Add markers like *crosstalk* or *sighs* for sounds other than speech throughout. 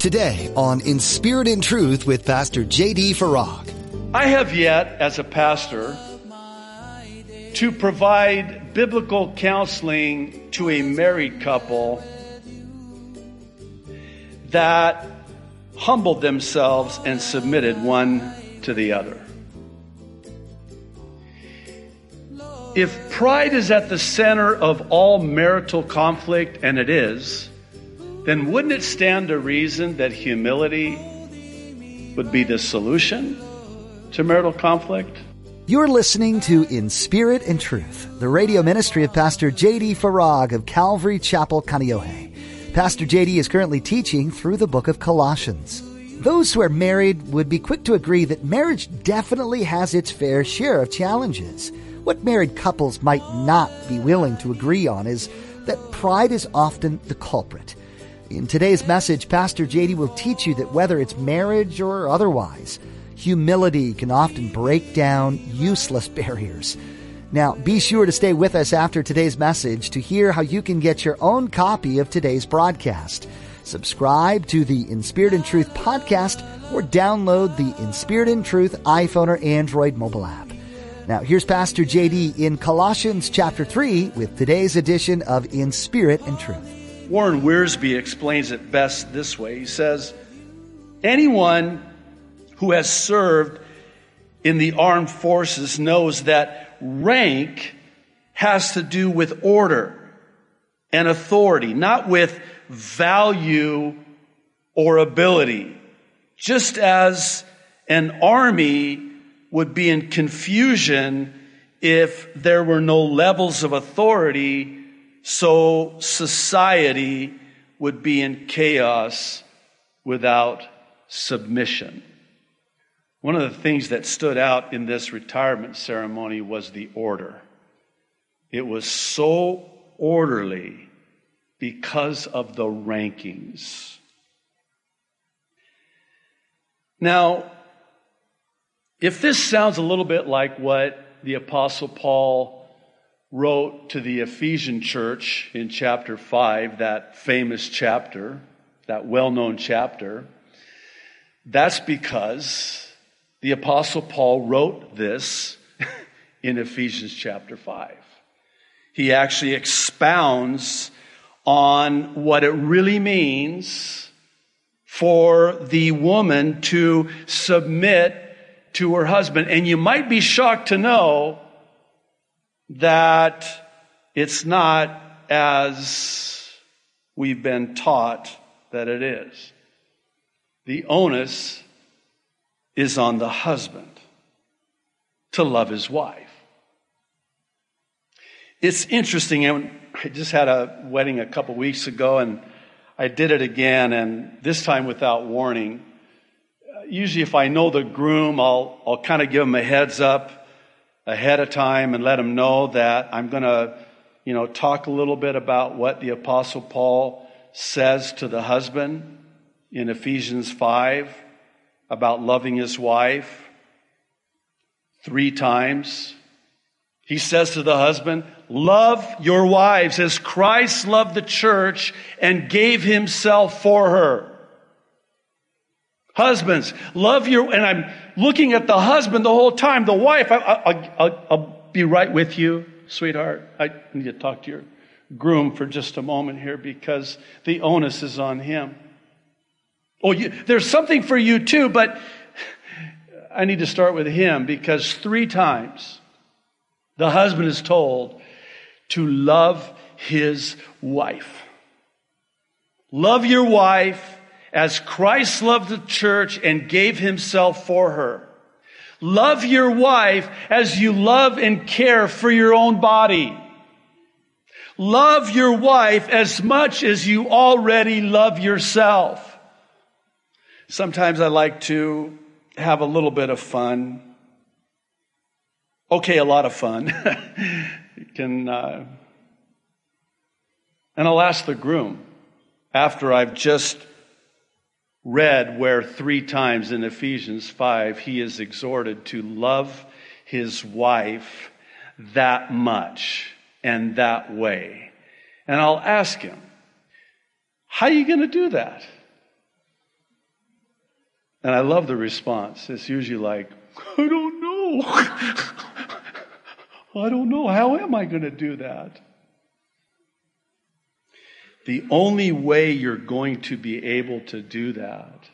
Today on In Spirit and Truth with Pastor J.D. Farag. I have yet, as a pastor, to provide biblical counseling to a married couple that humbled themselves and submitted one to the other. If pride is at the center of all marital conflict, and it is, then wouldn't it stand to reason that humility would be the solution to marital conflict? You're listening to In Spirit and Truth, the radio ministry of Pastor J.D. Farag of Calvary Chapel, Kaneohe. Pastor J.D. is currently teaching through the book of Colossians. Those who are married would be quick to agree that marriage definitely has its fair share of challenges. What married couples might not be willing to agree on is that pride is often the culprit. In today's message, Pastor JD will teach you that whether it's marriage or otherwise, humility can often break down useless *laughs* barriers. Now, be sure to stay with us after today's message to hear how you can get your own copy of today's broadcast. Subscribe to the In Spirit and Truth podcast or download the In Spirit and Truth iPhone or Android mobile app. Now, here's Pastor JD in Colossians chapter 3 with today's edition of In Spirit and Truth. Warren Wiersbe explains it best this way. He says, Anyone who has served in the armed forces knows that rank has to do with order and authority, not with value or ability. Just as an army would be in confusion if there were no levels of authority so society would be in chaos without submission. One of the things that stood out in this retirement ceremony was the order. It was so orderly because of the rankings. Now, if this sounds a little bit like what the Apostle Paul wrote to the Ephesian church in chapter 5, that famous chapter, that well known chapter, that's because the Apostle Paul wrote this *laughs* in Ephesians chapter 5. He actually expounds on what it really means for the woman to submit to her husband. And you might be shocked to know that it's not as we've been taught that it is. The onus is on the husband to love his wife. It's interesting. I just had a wedding a couple weeks ago and I did it again, and this time without warning. Uh, usually, if I know the groom, I'll, I'll kind of give him a heads up ahead of time and let them know that I'm going to, you know, talk a little bit about what the Apostle Paul says to the husband in Ephesians 5 about loving his wife three times. He says to the husband, Love your wives as Christ loved the church and gave himself for her. Husbands, love your, and I'm looking at the husband the whole time. The wife, I, will be right with you, sweetheart. I need to talk to your groom for just a moment here because the onus is on him. Oh, you, there's something for you too, but I need to start with him because three times the husband is told to love his wife. Love your wife as Christ loved the church and gave himself for her. Love your wife as you love and care for your own body. Love your wife as much as you already love yourself. Sometimes I like to have a little bit of fun. Okay, a lot of fun. *laughs* can, uh, and I'll ask the groom after I've just read where three times in Ephesians 5 he is exhorted to love his wife that much and that way. And I'll ask him, how are you going to do that? And I love the response. It's usually like, I don't know. *laughs* I don't know. How am I going to do that? The only way you're going to be able to do that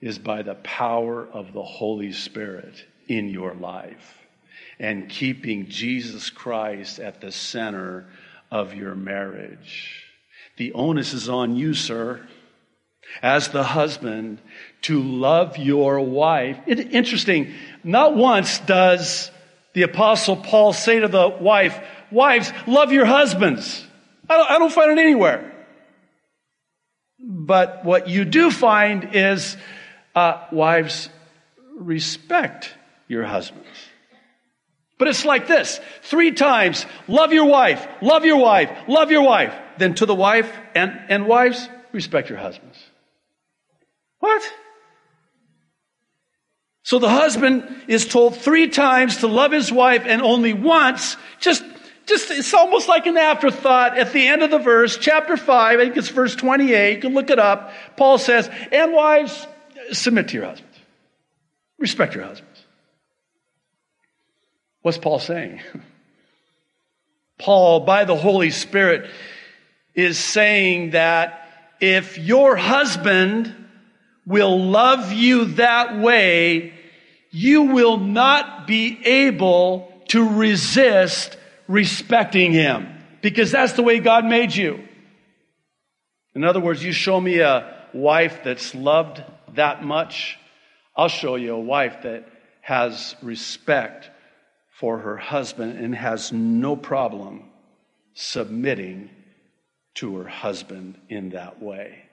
is by the power of the Holy Spirit in your life and keeping Jesus Christ at the center of your marriage. The onus is on you, sir, as the husband, to love your wife. It, interesting, not once does the Apostle Paul say to the wife, Wives, love your husbands. I don't, I don't find it anywhere. But what you do find is, uh, wives, respect your husbands. But it's like this three times love your wife, love your wife, love your wife. Then to the wife and, and wives, respect your husbands. What? So the husband is told three times to love his wife and only once, just, just, it's almost like an afterthought at the end of the verse, chapter 5, I think it's verse 28, you can look it up. Paul says, and wives, submit to your husbands. Respect your husbands. What's Paul saying? *laughs* Paul, by the Holy Spirit, is saying that if your husband will love you that way, you will not be able to resist respecting him because that's the way God made you. In other words, you show me a wife that's loved that much, I'll show you a wife that has respect for her husband and has no problem submitting to her husband in that way.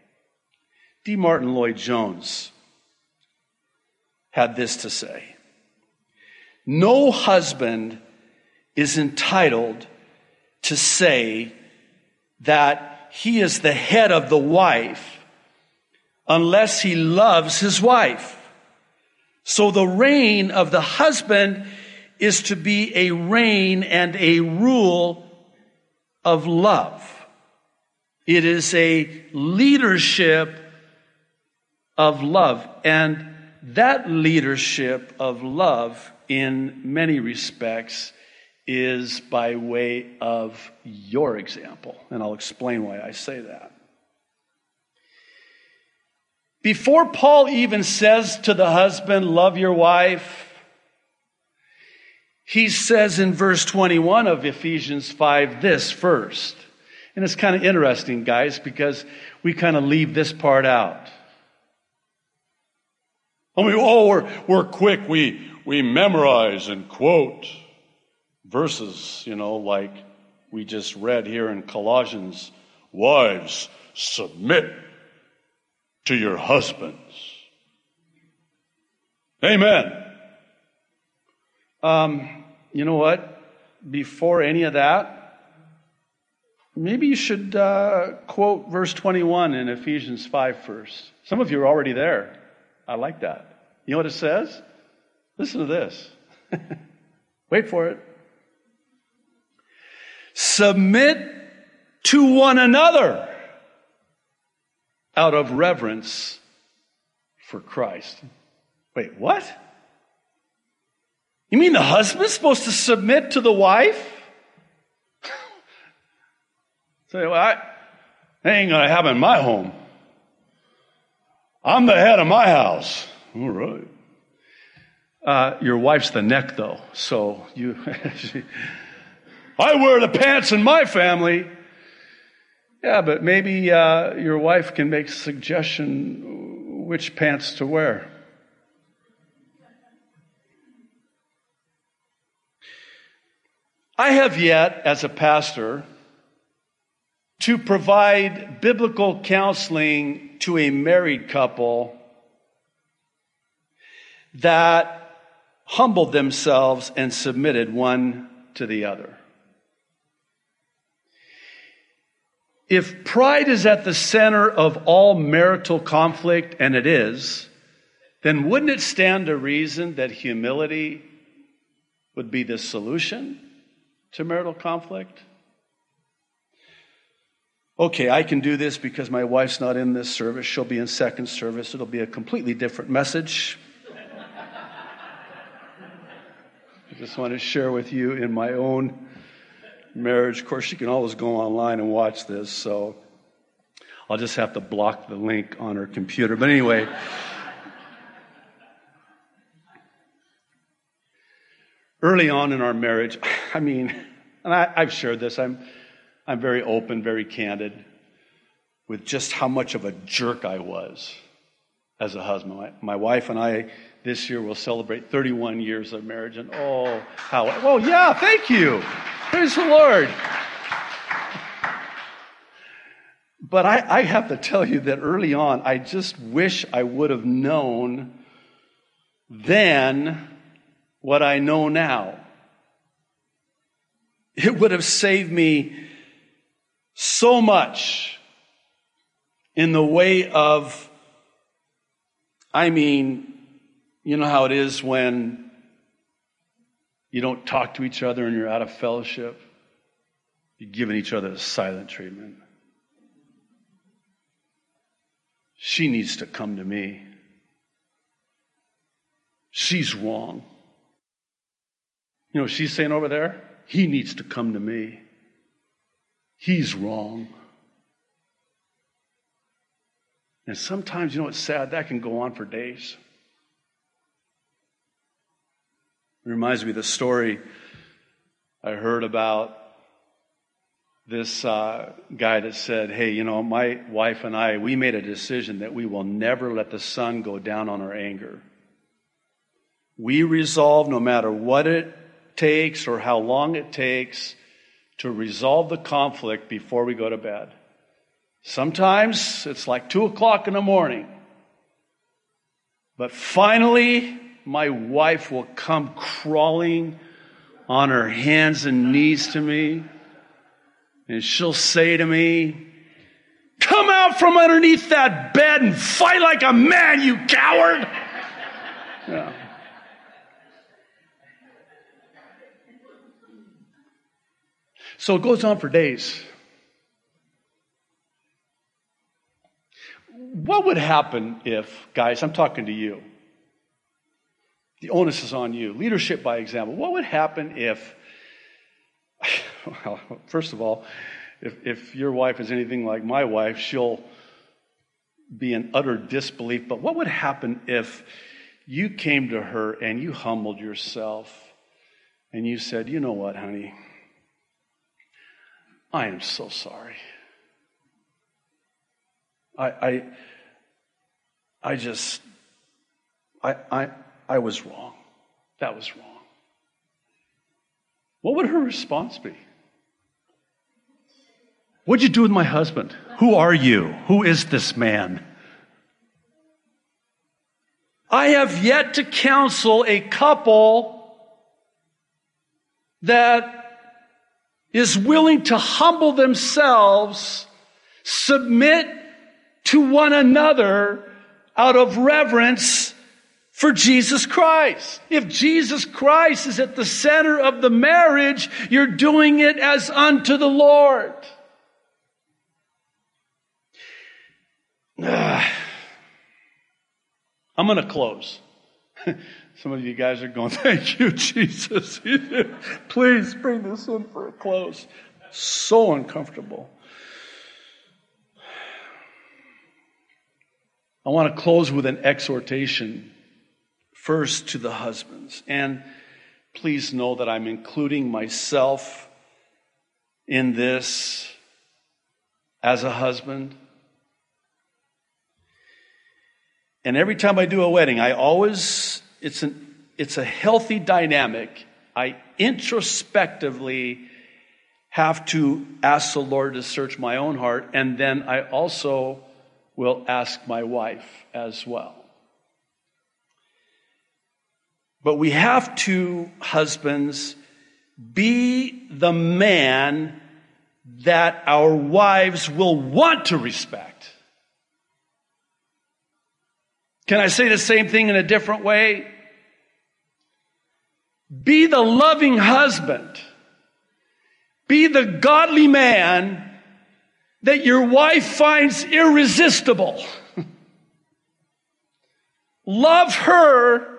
D. Martyn Lloyd-Jones had this to say No husband is entitled to say that he is the head of the wife unless he loves his wife. So the reign of the husband is to be a reign and a rule of love. It is a leadership of love. And that leadership of love, in many respects, is by way of your example. And I'll explain why I say that. Before Paul even says to the husband, Love your wife, he says in verse 21 of Ephesians 5 this first. And it's kind of interesting, guys, because we kind of leave this part out. I mean, oh, we're, we're quick. We, we memorize and quote verses, you know, like we just read here in Colossians. Wives, submit to your husbands. Amen. Um, you know what? Before any of that, maybe you should uh, quote verse 21 in Ephesians 5 first. Some of you are already there. I like that. You know what it says? Listen to this. *laughs* Wait for it. Submit to one another out of reverence for Christ. Wait, what? You mean the husband's supposed to submit to the wife? *laughs* Say, well, I, that ain't going to happen in my home. I'm the head of my house. All right. Uh, your wife's the neck, though. So you, *laughs* I wear the pants in my family. Yeah, but maybe uh, your wife can make a suggestion which pants to wear. I have yet, as a pastor, to provide biblical counseling to a married couple that humbled themselves and submitted one to the other. If pride is at the center of all marital conflict, and it is, then wouldn't it stand to reason that humility would be the solution? to marital conflict? okay, I can do this because my wife's not in this service. She'll be in second service. It'll be a completely different message. *laughs* I just want to share with you in my own marriage. Of course, you can always go online and watch this, so I'll just have to block the link on her computer. But anyway, early on in our marriage, *laughs* I mean, and I, have shared this, I'm, I'm very open, very candid with just how much of a jerk I was as a husband. My, my wife and I this year will celebrate 31 years of marriage, and oh, how, oh, yeah, thank you. Praise the Lord. But I, I have to tell you that early on, I just wish I would have known then what I know now. It would have saved me so much in the way of, I mean, you know how it is when you don't talk to each other and you're out of fellowship? You're giving each other silent treatment. She needs to come to me. She's wrong. You know, she's saying over there, he needs to come to me. He's wrong. And sometimes, you know, it's sad, that can go on for days. It reminds me of the story I heard about this uh, guy that said, Hey, you know, my wife and I, we made a decision that we will never let the sun go down on our anger. We resolve, no matter what it takes or how long it takes, to resolve the conflict before we go to bed. Sometimes it's like two o'clock in the morning. But finally, my wife will come crawling on her hands and knees to me and she'll say to me, Come out from underneath that bed and fight like a man, you coward! Yeah. So it goes on for days. What would happen if, guys, I'm talking to you. The onus is on you. Leadership by example. What would happen if *sighs* well, first of all, if, if your wife is anything like my wife, she'll be in utter disbelief. But what would happen if you came to her and you humbled yourself and you said, You know what, honey? I am so sorry. I, I, I just, I, I, I was wrong. That was wrong. What would her response be? What'd you do with my husband? Who are you? Who is this man? I have yet to counsel a couple that is willing to humble themselves, submit to one another out of reverence for Jesus Christ. If Jesus Christ is at the center of the marriage, you're doing it as unto the Lord. *sighs* I'm going to close. *laughs* Some of you guys are going, *laughs* thank you, Jesus. *laughs* Please bring this in for a close. So uncomfortable. I want to close with an exhortation first to the husbands. And please know that I'm including myself in this as a husband. And every time I do a wedding, I always, it's, an, it's a healthy dynamic. I introspectively have to ask the Lord to search my own heart, and then I also will ask my wife as well. But we have to, husbands, be the man that our wives will want to respect. Can I say the same thing in a different way? Be the loving husband. Be the godly man that your wife finds irresistible. *laughs* Love her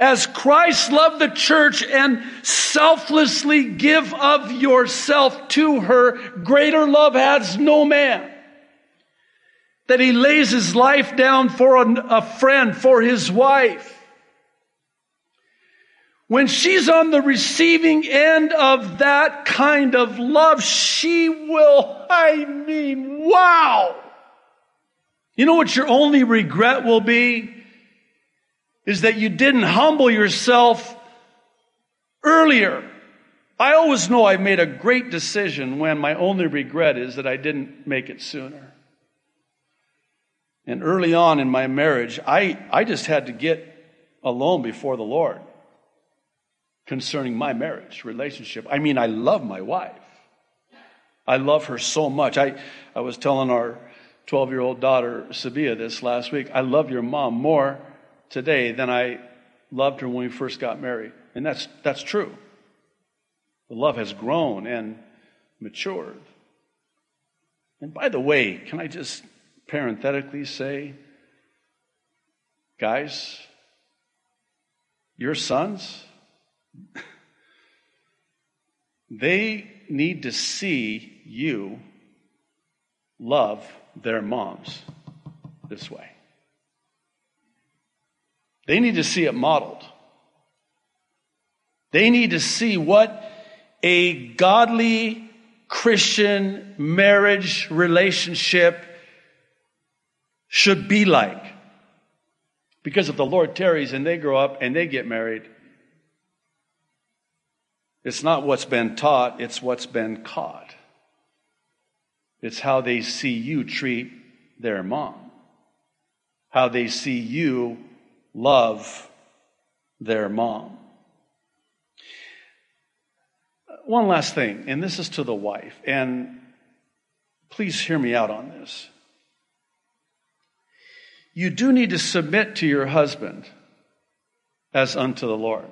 as Christ loved the church and selflessly give of yourself to her. Greater love has no man. That he lays his life down for a, friend, for his wife. When she's on the receiving end of that kind of love, she will, I mean, wow. You know what your only regret will be? Is that you didn't humble yourself earlier. I always know I've made a great decision when my only regret is that I didn't make it sooner. And early on in my marriage, I, I just had to get alone before the Lord concerning my marriage relationship. I mean, I love my wife. I love her so much. I, I was telling our 12 year old daughter, Sabia, this last week. I love your mom more today than I loved her when we first got married. And that's, that's true. The love has grown and matured. And by the way, can I just parenthetically say, guys, your sons, *laughs* they need to see you love their moms this way. They need to see it modeled. They need to see what a godly Christian marriage relationship should be like. Because if the Lord tarries and they grow up and they get married, it's not what's been taught, it's what's been caught. It's how they see you treat their mom, how they see you love their mom. One last thing, and this is to the wife, and please hear me out on this. You do need to submit to your husband as unto the Lord.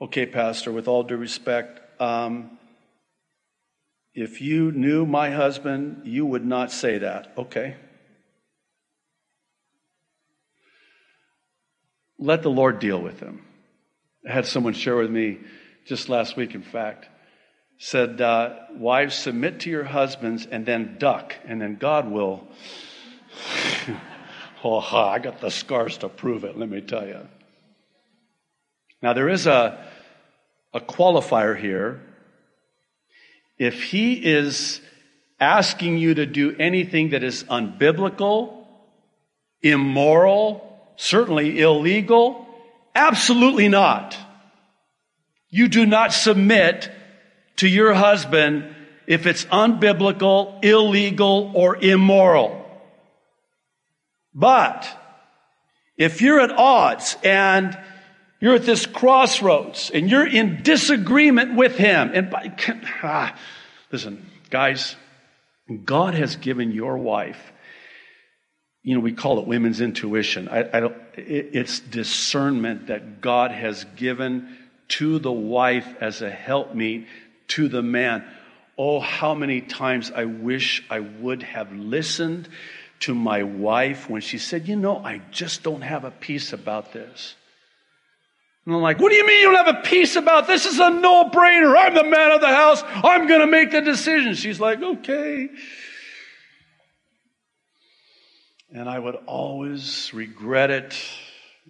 Okay, Pastor, with all due respect, um, if you knew my husband, you would not say that. Okay. Let the Lord deal with them. I had someone share with me just last week, in fact, said, uh, Wives, submit to your husbands and then duck, and then God will. *laughs* oh, I got the scars to prove it, let me tell you. Now, there is a, a qualifier here. If he is asking you to do anything that is unbiblical, immoral, Certainly illegal? Absolutely not. You do not submit to your husband if it's unbiblical, illegal, or immoral. But if you're at odds and you're at this crossroads and you're in disagreement with him, and by, *laughs* ah, listen, guys, God has given your wife you know, we call it women's intuition. I, I don't, it, it's discernment that God has given to the wife as a helpmeet to the man. Oh, how many times I wish I would have listened to my wife when she said, You know, I just don't have a peace about this. And I'm like, What do you mean you don't have a peace about this? This is a no brainer. I'm the man of the house. I'm going to make the decision. She's like, Okay. And I would always regret it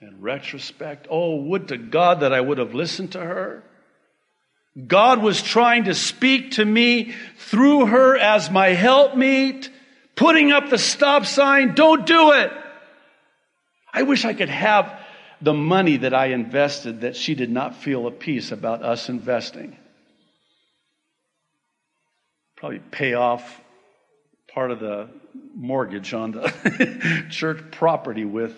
in retrospect. Oh, would to God that I would have listened to her. God was trying to speak to me through her as my helpmeet, putting up the stop sign. Don't do it. I wish I could have the money that I invested that she did not feel a peace about us investing. Probably pay off part of the mortgage on the *laughs* church property with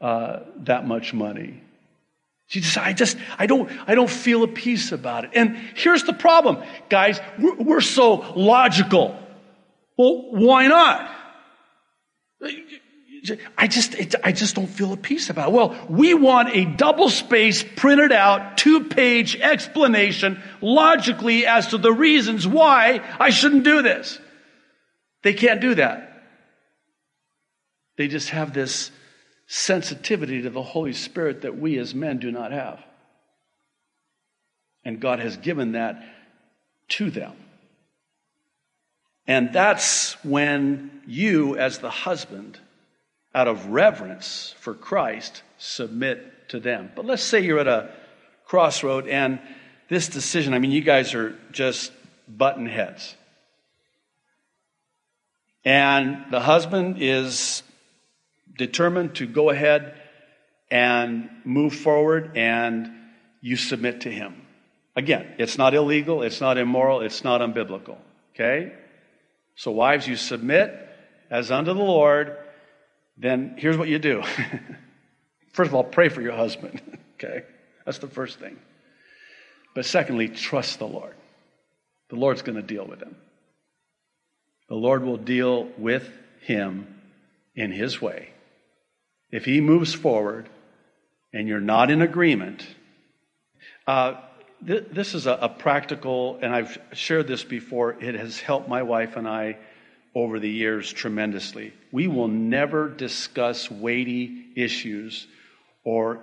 uh, that much money. She just, I just, I don't, I don't feel a peace about it. And here's the problem, guys. We're, we're so logical. Well, why not? I just, it, I just don't feel a peace about it. Well, we want a double space printed out, two page explanation logically as to the reasons why I shouldn't do this. They can't do that. They just have this sensitivity to the Holy Spirit that we as men do not have. And God has given that to them. And that's when you, as the husband, out of reverence for Christ, submit to them. But let's say you're at a crossroad and this decision, I mean, you guys are just button heads. And the husband is determined to go ahead and move forward, and you submit to him. Again, it's not illegal, it's not immoral, it's not unbiblical. Okay? So, wives, you submit as unto the Lord, then here's what you do. *laughs* First of all, pray for your husband. *laughs* okay? That's the first thing. But secondly, trust the Lord. The Lord's going to deal with him. The Lord will deal with him in his way. If he moves forward and you're not in agreement, uh, th- this is a, a practical, and I've shared this before, it has helped my wife and I over the years tremendously. We will never discuss weighty issues or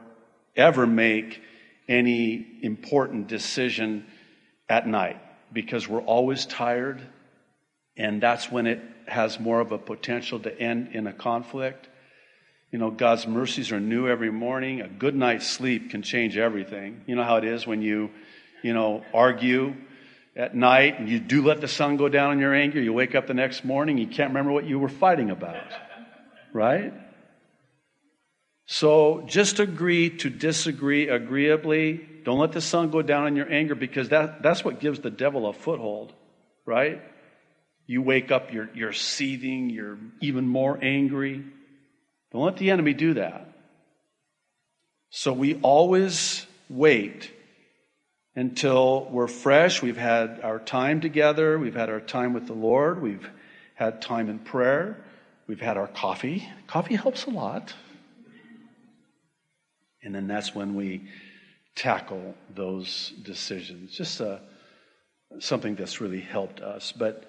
ever make any important decision at night because we're always tired, and that's when it has more of a potential to end in a conflict. You know, God's mercies are new every morning. A good night's sleep can change everything. You know how it is when you, you know, argue at night and you do let the sun go down in your anger. You wake up the next morning, you can't remember what you were fighting about. Right? So just agree to disagree agreeably. Don't let the sun go down in your anger because that, that's what gives the devil a foothold, right? You wake up, you're, you're seething, you're even more angry. Don't let the enemy do that. So we always wait until we're fresh. We've had our time together. We've had our time with the Lord. We've had time in prayer. We've had our coffee. Coffee helps a lot. And then that's when we tackle those decisions. Just uh, something that's really helped us. But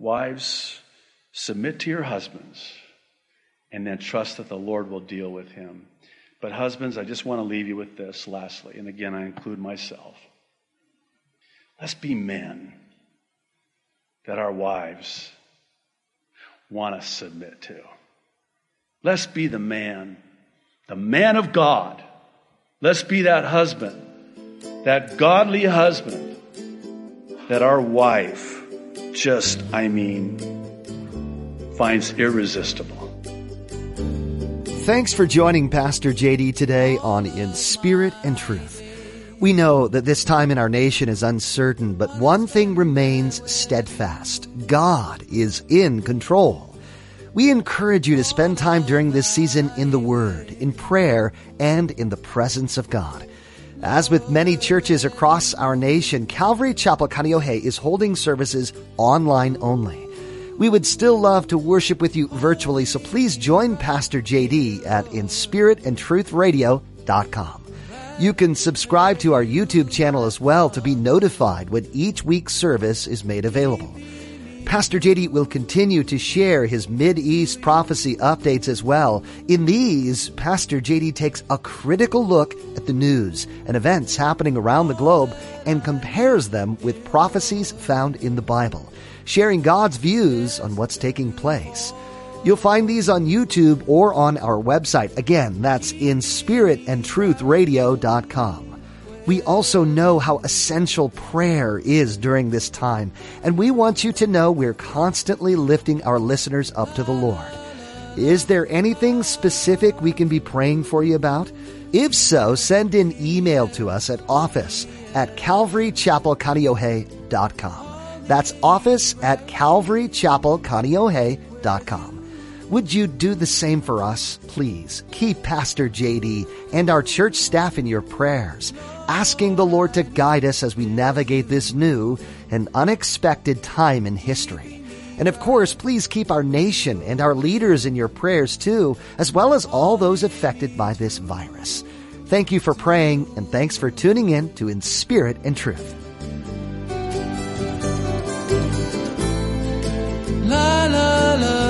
wives, submit to your husbands and then trust that the Lord will deal with him. But husbands, I just want to leave you with this lastly. And again, I include myself. Let's be men that our wives want to submit to. Let's be the man, the man of God. Let's be that husband, that godly husband that our wife just, I mean, finds irresistible. Thanks for joining Pastor JD today on In Spirit and Truth. We know that this time in our nation is uncertain, but one thing remains steadfast. God is in control. We encourage you to spend time during this season in the Word, in prayer, and in the presence of God. As with many churches across our nation, Calvary Chapel Kaneohe is holding services online only. We would still love to worship with you virtually, so please join Pastor JD at inspiritandtruthradio.com. You can subscribe to our YouTube channel as well to be notified when each week's service is made available. Pastor JD will continue to share his Mid-East prophecy updates as well. In these, Pastor JD takes a critical look at the news and events happening around the globe and compares them with prophecies found in the Bible sharing God's views on what's taking place. You'll find these on YouTube or on our website. Again, that's in spiritandtruthradio.com. We also know how essential prayer is during this time, and we want you to know we're constantly lifting our listeners up to the Lord. Is there anything specific we can be praying for you about? If so, send an email to us at office at calvarychapelkaneohe.com. That's office at calvarychapelkaneohe.com. Would you do the same for us, please? Keep Pastor JD and our church staff in your prayers, asking the Lord to guide us as we navigate this new and unexpected time in history. And of course, please keep our nation and our leaders in your prayers too, as well as all those affected by this virus. Thank you for praying and thanks for tuning in to In Spirit and Truth. La la la